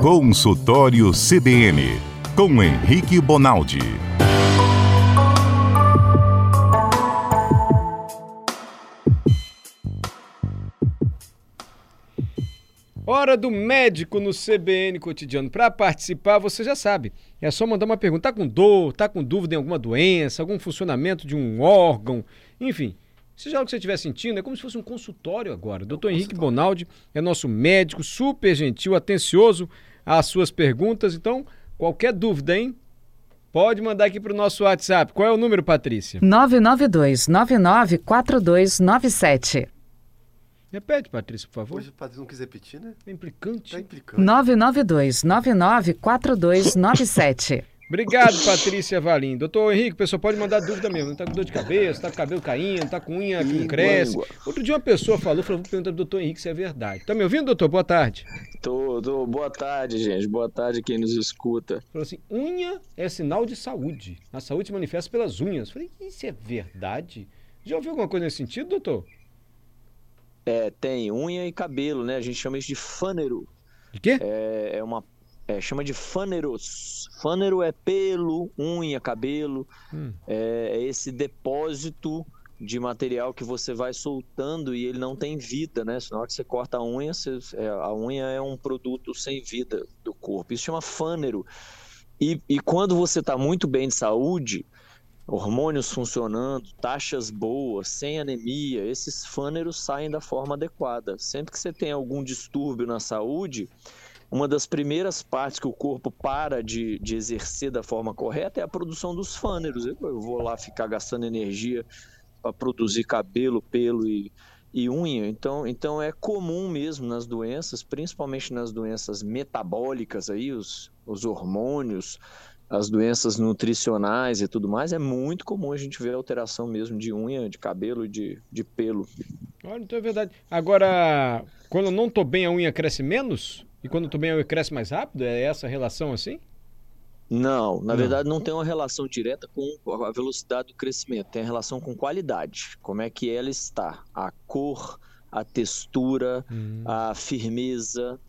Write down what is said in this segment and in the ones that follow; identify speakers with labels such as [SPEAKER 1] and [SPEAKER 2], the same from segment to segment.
[SPEAKER 1] Consultório CBN, com Henrique Bonaldi.
[SPEAKER 2] Hora do médico no CBN Cotidiano. Para participar, você já sabe. É só mandar uma pergunta. Tá com dor, tá com dúvida em alguma doença, algum funcionamento de um órgão, enfim. Seja o que você estiver sentindo, é como se fosse um consultório agora. Doutor Henrique Bonaldi é nosso médico, super gentil, atencioso às suas perguntas. Então, qualquer dúvida, hein? Pode mandar aqui para o nosso WhatsApp. Qual é o número, Patrícia?
[SPEAKER 3] 992 994297.
[SPEAKER 2] Repete, Patrícia, por favor.
[SPEAKER 4] Hoje o Patrícia não quis repetir, né?
[SPEAKER 2] É implicante.
[SPEAKER 4] Tá implicando.
[SPEAKER 3] 992 994297.
[SPEAKER 2] Obrigado, Patrícia Valim. Doutor Henrique, o pessoal pode mandar dúvida mesmo. Tá com dor de cabeça, tá com cabelo caindo, tá com unha que não cresce. Outro dia uma pessoa falou, falou, vou perguntar pro doutor Henrique se é verdade. Tá me ouvindo, doutor? Boa tarde.
[SPEAKER 5] Tô, tô. Boa tarde, gente. Boa tarde quem nos escuta.
[SPEAKER 2] Falou assim, unha é sinal de saúde. A saúde se manifesta pelas unhas. Falei, isso é verdade? Já ouviu alguma coisa nesse sentido, doutor?
[SPEAKER 5] É, tem unha e cabelo, né? A gente chama isso de fânero.
[SPEAKER 2] De quê?
[SPEAKER 5] É, é uma. É, chama de fâneros. Fânero é pelo, unha, cabelo.
[SPEAKER 2] Hum.
[SPEAKER 5] É, é esse depósito de material que você vai soltando e ele não tem vida, né? Na hora que você corta a unha, você- é, a unha é um produto sem vida do corpo. Isso chama fânero. E, e quando você está muito bem de saúde, hormônios funcionando, taxas boas, sem anemia, esses fâneros saem da forma adequada. Sempre que você tem algum distúrbio na saúde, uma das primeiras partes que o corpo para de, de exercer da forma correta é a produção dos fâneros. Eu, eu vou lá ficar gastando energia para produzir cabelo, pelo e, e unha. Então, então é comum mesmo nas doenças, principalmente nas doenças metabólicas aí, os, os hormônios, as doenças nutricionais e tudo mais, é muito comum a gente ver alteração mesmo de unha, de cabelo de, de pelo.
[SPEAKER 2] Olha, então é verdade. Agora, quando eu não tô bem, a unha cresce menos? E quando tô bem, cresce mais rápido? É essa relação assim?
[SPEAKER 5] Não, na
[SPEAKER 2] Não.
[SPEAKER 5] verdade não tem uma relação direta com a velocidade do crescimento, tem relação com qualidade, como é que ela está, a cor, a textura,
[SPEAKER 2] Hum.
[SPEAKER 5] a firmeza.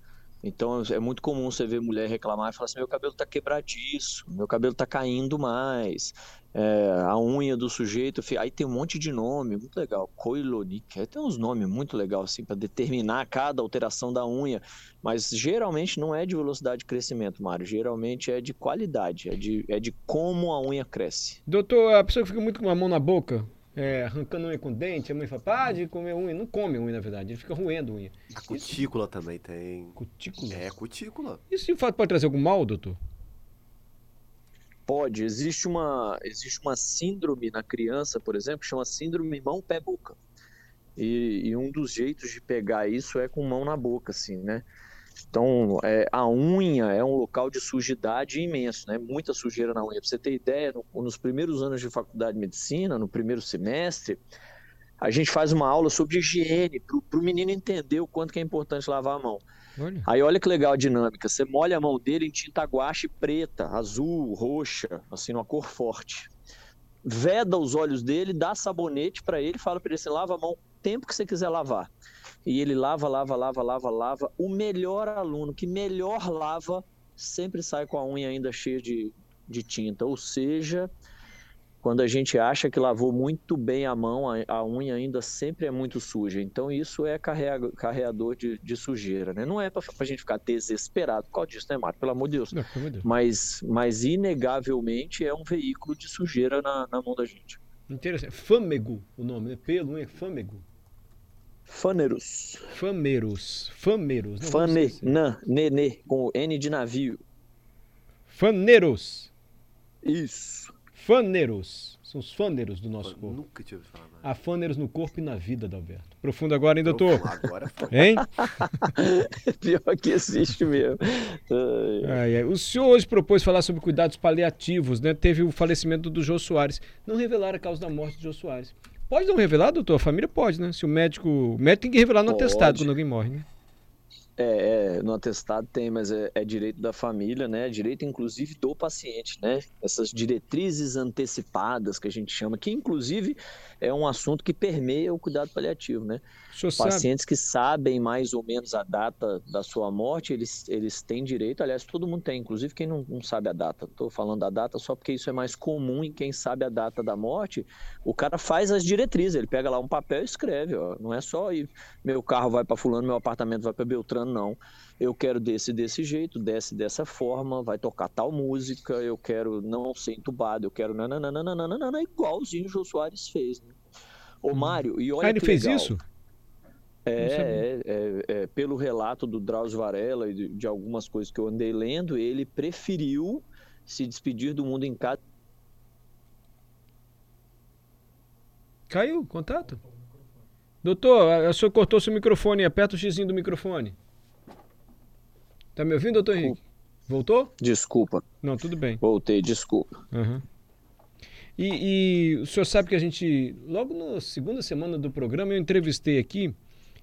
[SPEAKER 5] Então é muito comum você ver mulher reclamar e falar assim: meu cabelo tá quebradiço, meu cabelo tá caindo mais, é, a unha do sujeito. Aí tem um monte de nome, muito legal. Coilonic, aí tem uns nomes muito legais assim para determinar cada alteração da unha. Mas geralmente não é de velocidade de crescimento, Mário. Geralmente é de qualidade, é de, é de como a unha cresce.
[SPEAKER 2] Doutor, a pessoa que fica muito com a mão na boca, é, arrancando unha com dente, a mãe fala, para de comer unha. Não come unha, na verdade, ele fica roendo unha.
[SPEAKER 4] A cutícula também tem.
[SPEAKER 2] Cutícula.
[SPEAKER 4] É, cutícula.
[SPEAKER 2] Isso de fato pode trazer algum mal, doutor?
[SPEAKER 5] Pode, existe uma, existe uma síndrome na criança, por exemplo, que chama síndrome mão-pé-boca. E, e um dos jeitos de pegar isso é com mão na boca, assim, né? Então, é, a unha é um local de sujidade imenso, né? Muita sujeira na unha. Pra você ter ideia, no- nos primeiros anos de faculdade de medicina, no primeiro semestre, a gente faz uma aula sobre higiene, para o menino entender o quanto que é importante lavar a mão.
[SPEAKER 2] Olha.
[SPEAKER 5] Aí olha que legal a dinâmica. Você molha a mão dele em tinta guache preta, azul, roxa, assim, numa cor forte. Veda os olhos dele, dá sabonete pra ele, fala pra ele assim: lava a mão o tempo que você quiser lavar. E ele lava, lava, lava, lava, lava. O melhor aluno que melhor lava sempre sai com a unha ainda cheia de, de tinta. Ou seja, quando a gente acha que lavou muito bem a mão, a, a unha ainda sempre é muito suja. Então isso é carrega- carreador de, de sujeira, né? Não é pra, pra gente ficar desesperado por causa disso, né, Mário? Pelo amor de Deus.
[SPEAKER 2] Não, Deus.
[SPEAKER 5] Mas, mas inegavelmente é um veículo de sujeira na, na mão da gente.
[SPEAKER 2] Interessante. Fâmego, o nome, né? Pelo, unha, fâmego.
[SPEAKER 5] Faneros.
[SPEAKER 2] Fameros. Fameros. Não
[SPEAKER 5] Fane, nan, nenê, com N de navio.
[SPEAKER 2] Faneros.
[SPEAKER 5] Isso.
[SPEAKER 2] Faneros. São os faneros do nosso
[SPEAKER 4] Eu
[SPEAKER 2] corpo.
[SPEAKER 4] nunca tinha ouvido falar. né?
[SPEAKER 2] Há faneros no corpo e na vida, Adalberto. Profundo agora, hein, doutor?
[SPEAKER 4] Agora foi.
[SPEAKER 2] Hein?
[SPEAKER 5] Pior que existe mesmo. Ai,
[SPEAKER 2] ai. O senhor hoje propôs falar sobre cuidados paliativos, né? Teve o falecimento do Jô Soares. Não revelaram a causa da morte do Jô Soares. Pode não revelar, doutor? A família pode, né? Se o médico. O médico tem que revelar no
[SPEAKER 5] Pode.
[SPEAKER 2] atestado quando alguém morre, né?
[SPEAKER 5] É, é, no atestado tem, mas é, é, direito da família, né? É direito, inclusive, do paciente, né? Essas diretrizes antecipadas que a gente chama, que inclusive é um assunto que permeia o cuidado paliativo, né? Pacientes sabe. que sabem mais ou menos a data da sua morte, eles, eles têm direito, aliás, todo mundo tem, inclusive quem não, não sabe a data. Estou falando da data só porque isso é mais comum em quem sabe a data da morte. O cara faz as diretrizes, ele pega lá um papel e escreve, ó. Não é só ir, meu carro vai para fulano, meu apartamento vai para Beltrano não. Eu quero desse desse jeito, desce dessa forma, vai tocar tal música, eu quero não ser entubado, eu quero nananana, igualzinho o Jô Soares fez. Né? Ô hum. Mário, e olha
[SPEAKER 2] ah, ele fez
[SPEAKER 5] legal.
[SPEAKER 2] isso?
[SPEAKER 5] É, é, é, é, pelo relato do Drauzio Varela e de, de algumas coisas que eu andei lendo, ele preferiu se despedir do mundo em casa.
[SPEAKER 2] Caiu o contato? Doutor, a senhor cortou seu microfone, aperta o xizinho do microfone. Tá me ouvindo, doutor Henrique? Voltou?
[SPEAKER 5] Desculpa.
[SPEAKER 2] Não, tudo bem.
[SPEAKER 5] Voltei, desculpa.
[SPEAKER 2] Uhum. E, e, o senhor sabe que a gente, logo na segunda semana do programa, eu entrevistei aqui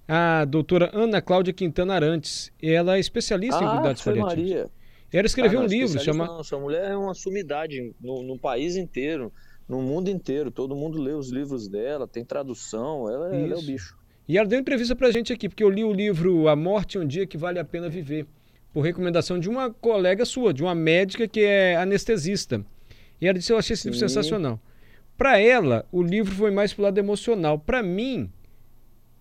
[SPEAKER 2] a doutora Ana Cláudia Quintana Arantes. Ela é especialista
[SPEAKER 5] ah,
[SPEAKER 2] em cuidados paliativos.
[SPEAKER 5] Maria.
[SPEAKER 2] Ela escreveu ah, não, um livro chamado.
[SPEAKER 5] Não, sua mulher é uma sumidade no, no, país inteiro, no mundo inteiro. Todo mundo lê os livros dela, tem tradução, ela, ela é o bicho.
[SPEAKER 2] E ela deu entrevista pra gente aqui, porque eu li o livro A Morte é um Dia que Vale a Pena Viver por recomendação de uma colega sua, de uma médica que é anestesista. E ela disse: Eu achei esse livro sensacional. Para ela, o livro foi mais pro lado emocional. Para mim,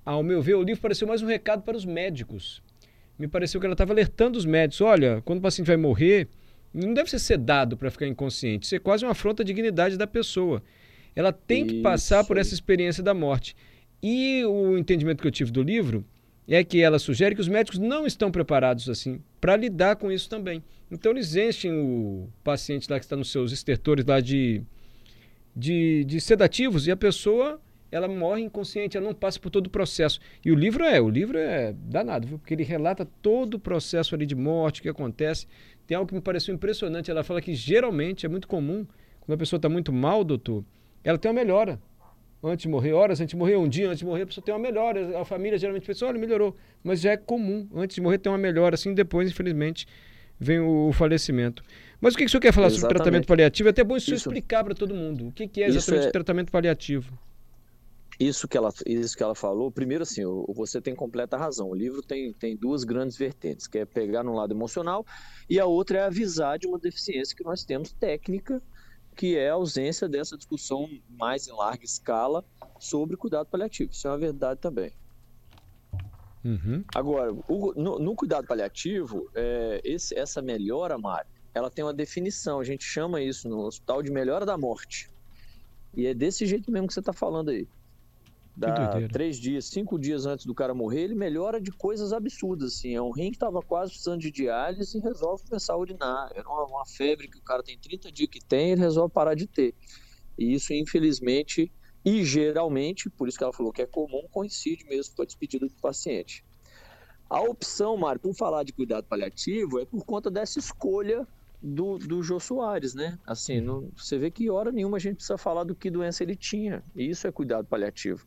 [SPEAKER 2] ao meu ver, o livro pareceu mais um recado para os médicos. Me pareceu que ela estava alertando os médicos: olha, quando o paciente vai morrer, não deve ser sedado para ficar inconsciente. Isso é quase uma afronta à dignidade da pessoa. Ela tem Isso. que passar por essa experiência da morte. E o entendimento que eu tive do livro é que ela sugere que os médicos não estão preparados assim para lidar com isso também. Então eles enchem o paciente lá que está nos seus estertores lá de, de, de sedativos e a pessoa ela morre inconsciente, ela não passa por todo o processo. E o livro é, o livro é danado, viu? porque ele relata todo o processo ali de morte que acontece. Tem algo que me pareceu impressionante. Ela fala que geralmente é muito comum, quando a pessoa está muito mal, doutor, ela tem uma melhora antes de morrer, horas antes de morrer, um dia antes de morrer, a pessoa tem uma melhora. A família geralmente pensa, olha, melhorou. Mas já é comum, antes de morrer tem uma melhora, assim, depois, infelizmente, vem o, falecimento. Mas o que, que o senhor quer falar exatamente. sobre tratamento paliativo? É até bom isso, isso. explicar para todo mundo. O que, que é exatamente é... tratamento paliativo?
[SPEAKER 5] Isso que, ela, isso que ela falou, primeiro assim, você tem completa razão. O livro tem, tem duas grandes vertentes, que é pegar no lado emocional e a outra é avisar de uma deficiência que nós temos técnica que é a ausência dessa discussão mais em larga escala sobre cuidado paliativo. Isso é uma verdade também.
[SPEAKER 2] Uhum.
[SPEAKER 5] Agora, o, no, no, cuidado paliativo, é, esse, essa melhora, Mário, ela tem uma definição. A gente chama isso no hospital de melhora da morte. E é desse jeito mesmo que você está falando aí dá três dias, cinco dias antes do cara morrer, ele melhora de coisas absurdas, assim. É um rim que estava quase precisando de diálise e resolve começar a urinar. Era uma, uma, febre que o cara tem 30 dias que tem, ele resolve parar de ter. E isso, infelizmente, e geralmente, por isso que ela falou que é comum, coincide mesmo com a despedida do paciente. A opção, Mário, por falar de cuidado paliativo, é por conta dessa escolha do, do Jô Soares, né? Assim, não, você vê que hora nenhuma a gente precisa falar do que doença ele tinha. E isso é cuidado paliativo.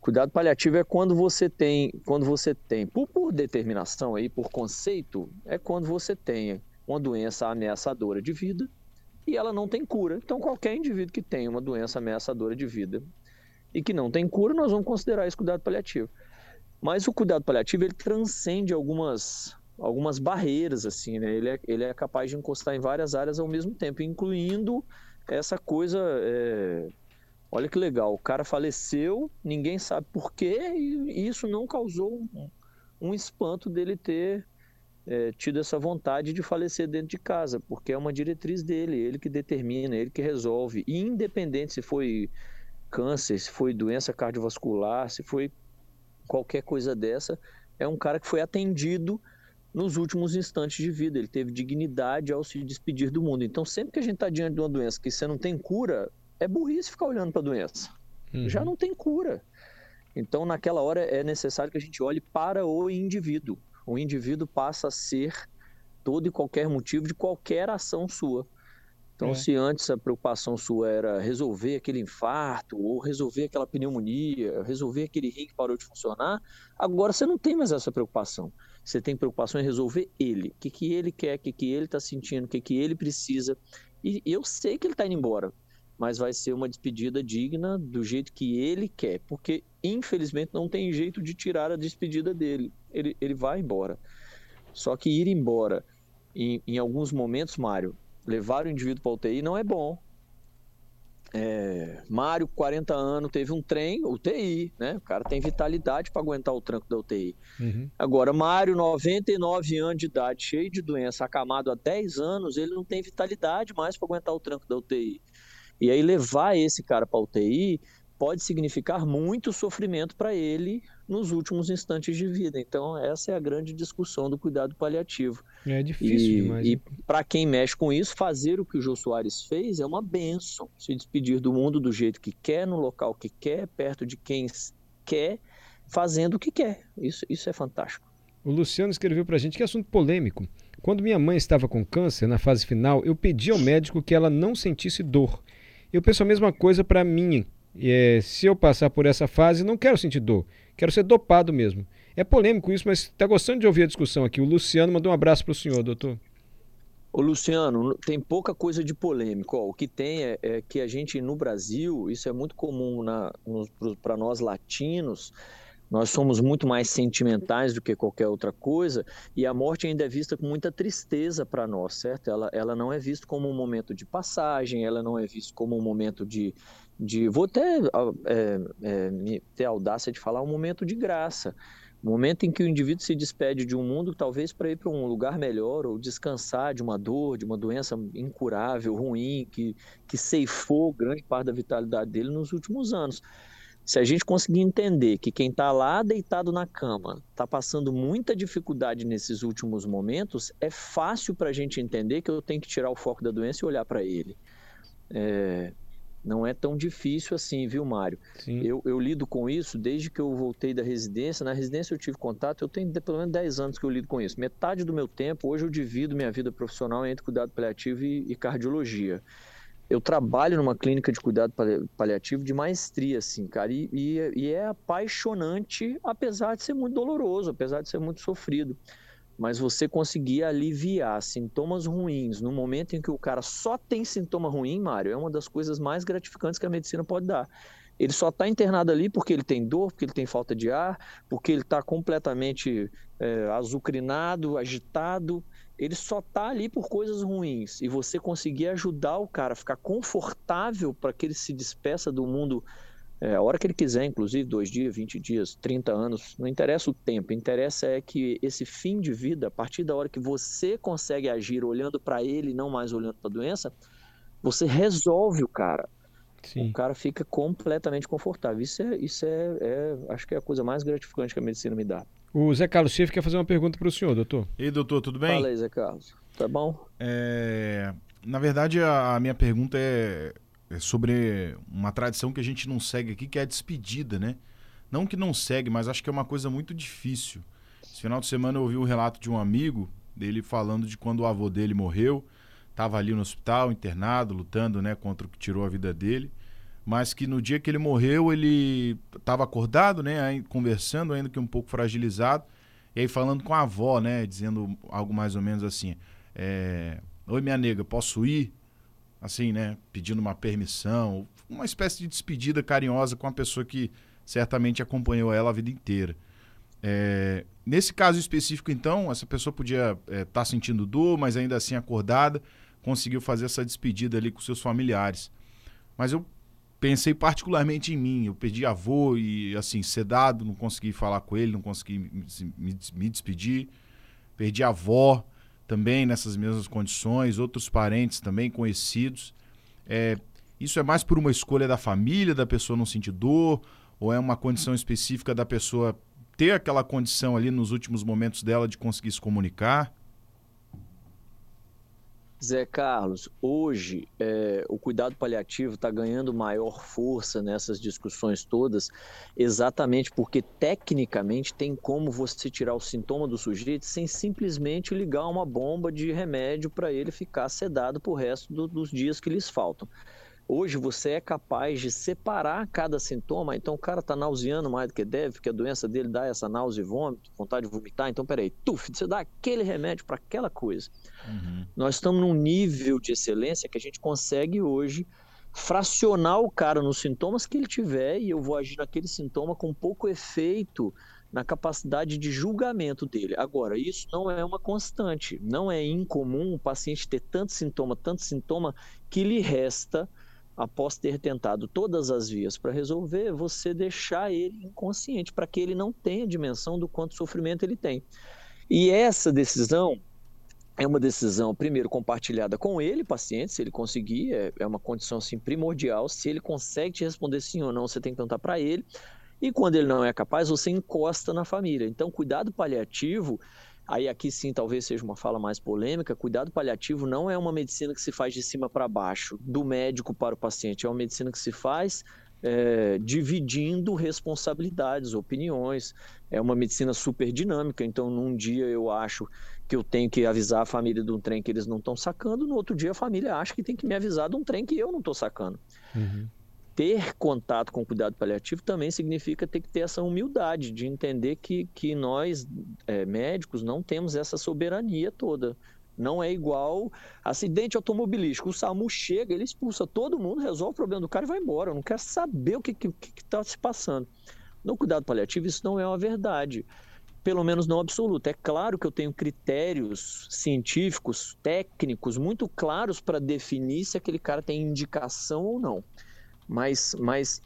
[SPEAKER 5] Cuidado paliativo é quando você tem, quando você tem, por, por determinação aí, por conceito, é quando você tem uma doença ameaçadora de vida e ela não tem cura. Então, qualquer indivíduo que tem uma doença ameaçadora de vida e que não tem cura, nós vamos considerar isso cuidado paliativo. Mas o cuidado paliativo ele transcende algumas algumas barreiras assim, né? Ele é, ele é capaz de encostar em várias áreas ao mesmo tempo, incluindo essa coisa é, Olha que legal, o cara faleceu, ninguém sabe por quê, e isso não causou um, um espanto dele ter é, tido essa vontade de falecer dentro de casa, porque é uma diretriz dele, ele que determina, ele que resolve. Independente se foi câncer, se foi doença cardiovascular, se foi qualquer coisa dessa, é um cara que foi atendido nos últimos instantes de vida. Ele teve dignidade ao se despedir do mundo. Então, sempre que a gente está diante de uma doença que você não tem cura, é burrice ficar olhando para a doença. Uhum. Já não tem cura. Então, naquela hora, é necessário que a gente olhe para o indivíduo. O indivíduo passa a ser todo e qualquer motivo de qualquer ação sua. Então,
[SPEAKER 2] É.
[SPEAKER 5] se antes a preocupação sua era resolver aquele infarto, ou resolver aquela pneumonia, resolver aquele rim que parou de funcionar, agora você não tem mais essa preocupação. Você tem preocupação em resolver ele. O que, que ele quer, o que, que ele está sentindo, o que, que ele precisa. E eu sei que ele está indo embora, mas vai ser uma despedida digna do jeito que ele quer, porque infelizmente não tem jeito de tirar a despedida dele. Ele, ele vai embora. Só que ir embora em, em alguns momentos, Mário, levar o indivíduo para UTI não é bom. É, Mário, 40 anos, teve um trem, UTI, né? O cara tem vitalidade para aguentar o tranco da UTI.
[SPEAKER 2] Uhum.
[SPEAKER 5] Agora, Mário, 99 anos de idade, cheio de doença, acamado há 10 anos, ele não tem vitalidade mais para aguentar o tranco da UTI. E aí levar esse cara para UTI pode significar muito sofrimento para ele nos últimos instantes de vida. Então, essa é a grande discussão do cuidado paliativo.
[SPEAKER 2] É difícil
[SPEAKER 5] E,
[SPEAKER 2] demais.
[SPEAKER 5] e
[SPEAKER 2] né?
[SPEAKER 5] para quem mexe com isso, fazer o que o Jô Soares fez é uma benção. Se despedir do mundo do jeito que quer, no local que quer, perto de quem quer, fazendo o que quer. Isso, isso é fantástico.
[SPEAKER 2] O Luciano escreveu pra gente que assunto polêmico. Quando minha mãe estava com câncer, na fase final, eu pedi ao médico que ela não sentisse dor. Eu penso a mesma coisa pra mim. E, é, se eu passar por essa fase, não quero sentir dor. Quero ser dopado mesmo. É polêmico isso, mas está gostando de ouvir a discussão aqui. O Luciano mandou um abraço pro senhor, doutor.
[SPEAKER 5] Ô Luciano, tem pouca coisa de polêmico. Ó, o que tem é, é que a gente no Brasil, isso é muito comum para nós latinos, nós somos muito mais sentimentais do que qualquer outra coisa, e a morte ainda é vista com muita tristeza para nós, certo? Ela, ela não é vista como um momento de passagem, ela não é vista como um momento de. de vou até ah, é, é, ter a audácia de falar um momento de graça. Momento em que o indivíduo se despede de um mundo, talvez para ir para um lugar melhor, ou descansar de uma dor, de uma doença incurável, ruim, que, que ceifou grande parte da vitalidade dele nos últimos anos. Se a gente conseguir entender que quem está lá deitado na cama está passando muita dificuldade nesses últimos momentos, é fácil para a gente entender que eu tenho que tirar o foco da doença e olhar para ele. É, não é tão difícil assim, viu, Mário? Eu, eu lido com isso desde que eu voltei da residência. Na residência eu tive contato, eu tenho pelo menos 10 anos que eu lido com isso. Metade do meu tempo, hoje eu divido minha vida profissional entre cuidado paliativo e, e cardiologia. Eu trabalho numa clínica de cuidado pali- paliativo de maestria, assim, cara, e, e e é apaixonante, apesar de ser muito doloroso, apesar de ser muito sofrido. Mas você conseguir aliviar sintomas ruins no momento em que o cara só tem sintoma ruim, Mário, é uma das coisas mais gratificantes que a medicina pode dar. Ele só está internado ali porque ele tem dor, porque ele tem falta de ar, porque ele está completamente é, azucrinado, agitado. Ele só está ali por coisas ruins. E você conseguir ajudar o cara a ficar confortável para que ele se despeça do mundo é, a hora que ele quiser, inclusive, dois dias, 20 dias, 30 anos, não interessa o tempo, interessa é que esse fim de vida, a partir da hora que você consegue agir olhando para ele não mais olhando para a doença, você resolve o cara.
[SPEAKER 2] Sim.
[SPEAKER 5] O cara fica completamente confortável. Isso é, isso é, é, acho que é a coisa mais gratificante que a medicina me dá.
[SPEAKER 2] O Zé Carlos Schiff quer fazer uma pergunta para o senhor, doutor.
[SPEAKER 6] Ei, doutor, tudo bem?
[SPEAKER 5] Fala aí, Zé Carlos. Tá bom?
[SPEAKER 6] É, na verdade, a, a minha pergunta é, é sobre uma tradição que a gente não segue aqui, que é a despedida, né? Não que não segue, mas acho que é uma coisa muito difícil. Esse final de semana eu ouvi um relato de um amigo dele falando de quando o avô dele morreu, estava ali no hospital, internado, lutando né, contra o que tirou a vida dele, mas que no dia que ele morreu ele estava acordado, né, conversando, ainda que um pouco fragilizado, e aí falando com a avó, né, dizendo algo mais ou menos assim, é, Oi, minha nega, posso ir? Assim, né? Pedindo uma permissão, uma espécie de despedida carinhosa com a pessoa que certamente acompanhou ela a vida inteira. É, nesse caso específico, então, essa pessoa podia estar sentindo dor, mas ainda assim acordada, conseguiu fazer essa despedida ali com seus familiares. Mas eu pensei particularmente em mim. Eu perdi avô e, assim, sedado, não consegui falar com ele, não consegui me, me, me despedir. Perdi avó também nessas mesmas condições, outros parentes também conhecidos. É, isso é mais por uma escolha da família, da pessoa não sentir dor, ou é uma condição específica da pessoa ter aquela condição ali nos últimos momentos dela de conseguir se comunicar?
[SPEAKER 5] Zé Carlos, hoje é, o cuidado paliativo está ganhando maior força nessas discussões todas, exatamente porque tecnicamente tem como você tirar o sintoma do sujeito sem simplesmente ligar uma bomba de remédio para ele ficar sedado por resto do, dos dias que lhes faltam. Hoje você é capaz de separar cada sintoma. Então o cara está nauseando mais do que deve, porque a doença dele dá essa náusea e vômito, vontade de vomitar. Então, peraí, tuf, você dá aquele remédio para aquela coisa. Uhum. Nós estamos num nível de excelência que a gente consegue hoje fracionar o cara nos sintomas que ele tiver e eu vou agir naquele sintoma com pouco efeito na capacidade de julgamento dele. Agora, isso não é uma constante. Não é incomum o paciente ter tanto sintoma, tanto sintoma, que lhe resta após ter tentado todas as vias para resolver, você deixar ele inconsciente, para que ele não tenha dimensão do quanto sofrimento ele tem. E essa decisão é uma decisão, primeiro, compartilhada com ele, paciente, se ele conseguir, é, é uma condição assim, primordial. Se ele consegue te responder sim ou não, você tem que perguntar para ele. E quando ele não é capaz, você encosta na família. Então, cuidado paliativo Aí aqui sim talvez seja uma fala mais polêmica, cuidado paliativo não é uma medicina que se faz de cima para baixo, do médico para o paciente, é uma medicina que se faz é, dividindo responsabilidades, opiniões. É uma medicina super dinâmica, então num dia eu acho que eu tenho que avisar a família de um trem que eles não estão sacando, no outro dia a família acha que tem que me avisar de um trem que eu não estou sacando. Uhum ter contato com cuidado paliativo também significa ter que ter essa humildade de entender que, que nós, é, médicos, não temos essa soberania toda. Não é igual acidente automobilístico. O SAMU chega, ele expulsa todo mundo, resolve o problema do cara e vai embora. Eu não quero saber o que está se passando. No cuidado paliativo, isso não é uma verdade. Pelo menos não absoluta. É claro que eu tenho critérios científicos, técnicos, muito claros para definir se aquele cara tem indicação ou não mas, mas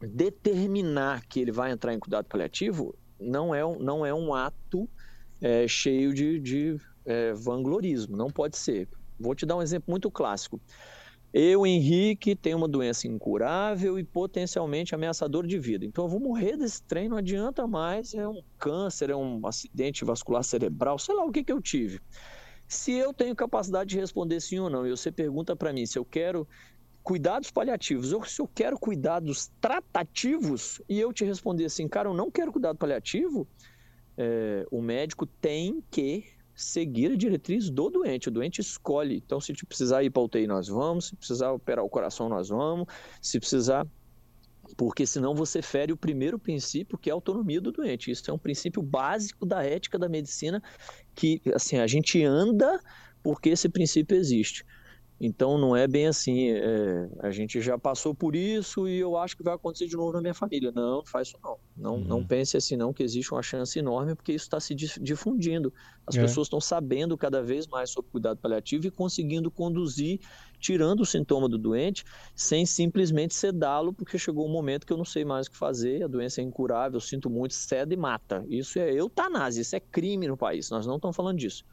[SPEAKER 5] determinar que ele vai entrar em cuidado paliativo não é, não é um ato é, cheio de, de é, vanglorismo, não pode ser. Vou te dar um exemplo muito clássico. Eu, Henrique, tenho uma doença incurável e potencialmente ameaçadora de vida. Então eu vou morrer desse trem, não adianta mais. É um câncer, é um acidente vascular cerebral, sei lá o que, que eu tive. Se eu tenho capacidade de responder sim ou não, e você pergunta para mim se eu quero cuidados paliativos, ou se eu quero cuidados tratativos, e eu te responder assim, cara, eu não quero cuidado paliativo, é, o médico tem que seguir a diretriz do doente. O doente escolhe. Então, se precisar ir para UTI, nós vamos. Se precisar operar o coração, nós vamos. Se precisar. Porque senão você fere o primeiro princípio, que é a autonomia do doente. Isso é um princípio básico da ética da medicina, que assim, a gente anda porque esse princípio existe. Então não é bem assim, é, a gente já passou por isso e eu acho que vai acontecer de novo na minha família. Não, não faz isso não. Não, uhum. não pense assim não, que existe uma chance enorme, porque isso está se difundindo. As é. pessoas estão sabendo cada vez mais sobre cuidado paliativo e conseguindo conduzir, tirando o sintoma do doente, sem simplesmente sedá-lo, porque chegou um momento que eu não sei mais o que fazer, a doença é incurável, eu sinto muito, ceda e mata. Isso é eutanásia, isso é crime no país, nós não estamos falando disso.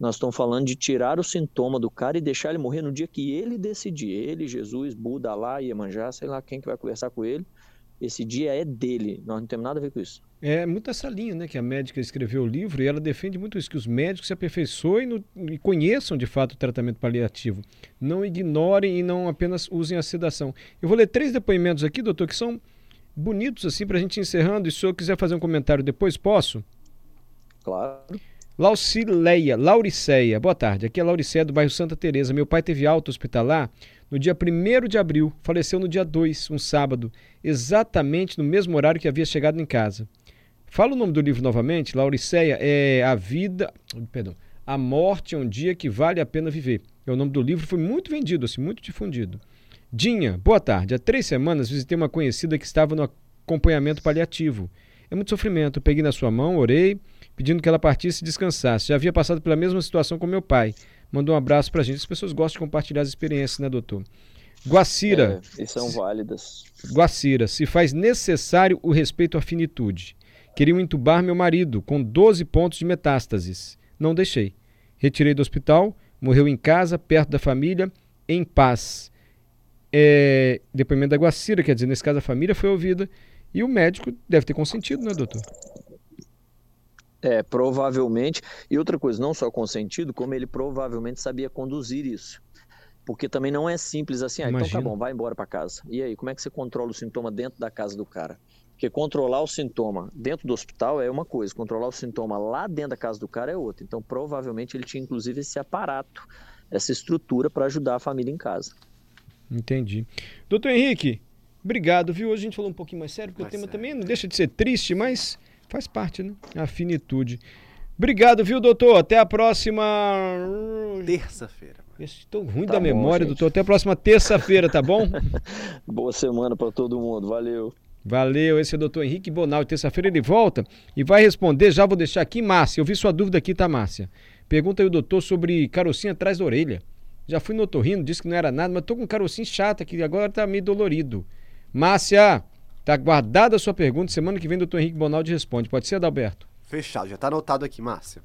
[SPEAKER 5] Nós estamos falando de tirar o sintoma do cara e deixar ele morrer no dia que ele decidir. Ele, Jesus, Buda, lá, Iemanjá, sei lá quem que vai conversar com ele. Esse dia é dele. Nós não temos nada a ver com isso.
[SPEAKER 2] É muito essa linha, né? Que a médica escreveu o livro e ela defende muito isso, que os médicos se aperfeiçoem no, e conheçam de fato o tratamento paliativo. Não ignorem e não apenas usem a sedação. Eu vou ler três depoimentos aqui, doutor, que são bonitos assim para a gente encerrando. E se eu quiser fazer um comentário depois, posso?
[SPEAKER 5] Claro.
[SPEAKER 2] Laucileia, Lauriceia, boa tarde. Aqui é Lauriceia do bairro Santa Teresa. Meu pai teve alta hospitalar no dia 1 de abril, faleceu no dia 2, um sábado, exatamente no mesmo horário que havia chegado em casa. Fala o nome do livro novamente, Lauriceia, é A Vida, perdão, A Morte é um Dia que Vale a Pena Viver. É o nome do livro, foi muito vendido, assim, muito difundido. Dinha, boa tarde. Há três semanas visitei uma conhecida que estava no acompanhamento paliativo. É muito sofrimento. Peguei na sua mão, orei, pedindo que ela partisse e descansasse. Já havia passado pela mesma situação com meu pai. Mandou um abraço pra gente. As pessoas gostam de compartilhar as experiências, né, doutor? Guacira.
[SPEAKER 5] É, e são válidas.
[SPEAKER 2] Guacira, se faz necessário o respeito à finitude. Queriam entubar meu marido com 12 pontos de metástases. Não deixei. Retirei do hospital, morreu em casa, perto da família, em paz. É, depoimento da Guacira, quer dizer, nesse caso a família foi ouvida e o médico deve ter consentido, né, doutor?
[SPEAKER 5] É, provavelmente. E outra coisa, não só consentido, como ele provavelmente sabia conduzir isso. Porque também não é simples assim, ah, então tá bom, vai embora para casa. E aí, como é que você controla o sintoma dentro da casa do cara? Porque controlar o sintoma dentro do hospital é uma coisa, controlar o sintoma lá dentro da casa do cara é outra. Então, provavelmente ele tinha inclusive esse aparato, essa estrutura para ajudar a família em casa.
[SPEAKER 2] Entendi. Doutor Henrique, obrigado, viu? Hoje a gente falou um pouquinho mais sério, porque
[SPEAKER 4] Mais
[SPEAKER 2] o tema
[SPEAKER 4] sério.
[SPEAKER 2] também não deixa de ser triste, mas faz parte, né? A finitude. Obrigado, viu, doutor? Até a próxima.
[SPEAKER 4] Terça-feira.
[SPEAKER 2] Estou ruim
[SPEAKER 5] Tá
[SPEAKER 2] da
[SPEAKER 5] bom,
[SPEAKER 2] memória,
[SPEAKER 5] gente.
[SPEAKER 2] doutor. Até a próxima terça-feira, tá bom?
[SPEAKER 5] Boa semana para todo mundo, valeu.
[SPEAKER 2] Valeu, esse é o doutor Henrique Bonal. Terça-feira ele volta e vai responder. Já vou deixar aqui, Márcia. Eu vi sua dúvida aqui, tá, Márcia? Pergunta aí o doutor sobre carocinho atrás da orelha. Já fui no otorrino, disse que não era nada, mas tô com um carocinho chato aqui, agora tá meio dolorido. Márcia, tá guardada a sua pergunta. Semana que vem doutor Henrique Bonaldi responde. Pode ser, Adalberto?
[SPEAKER 4] Fechado, já tá anotado aqui, Márcia.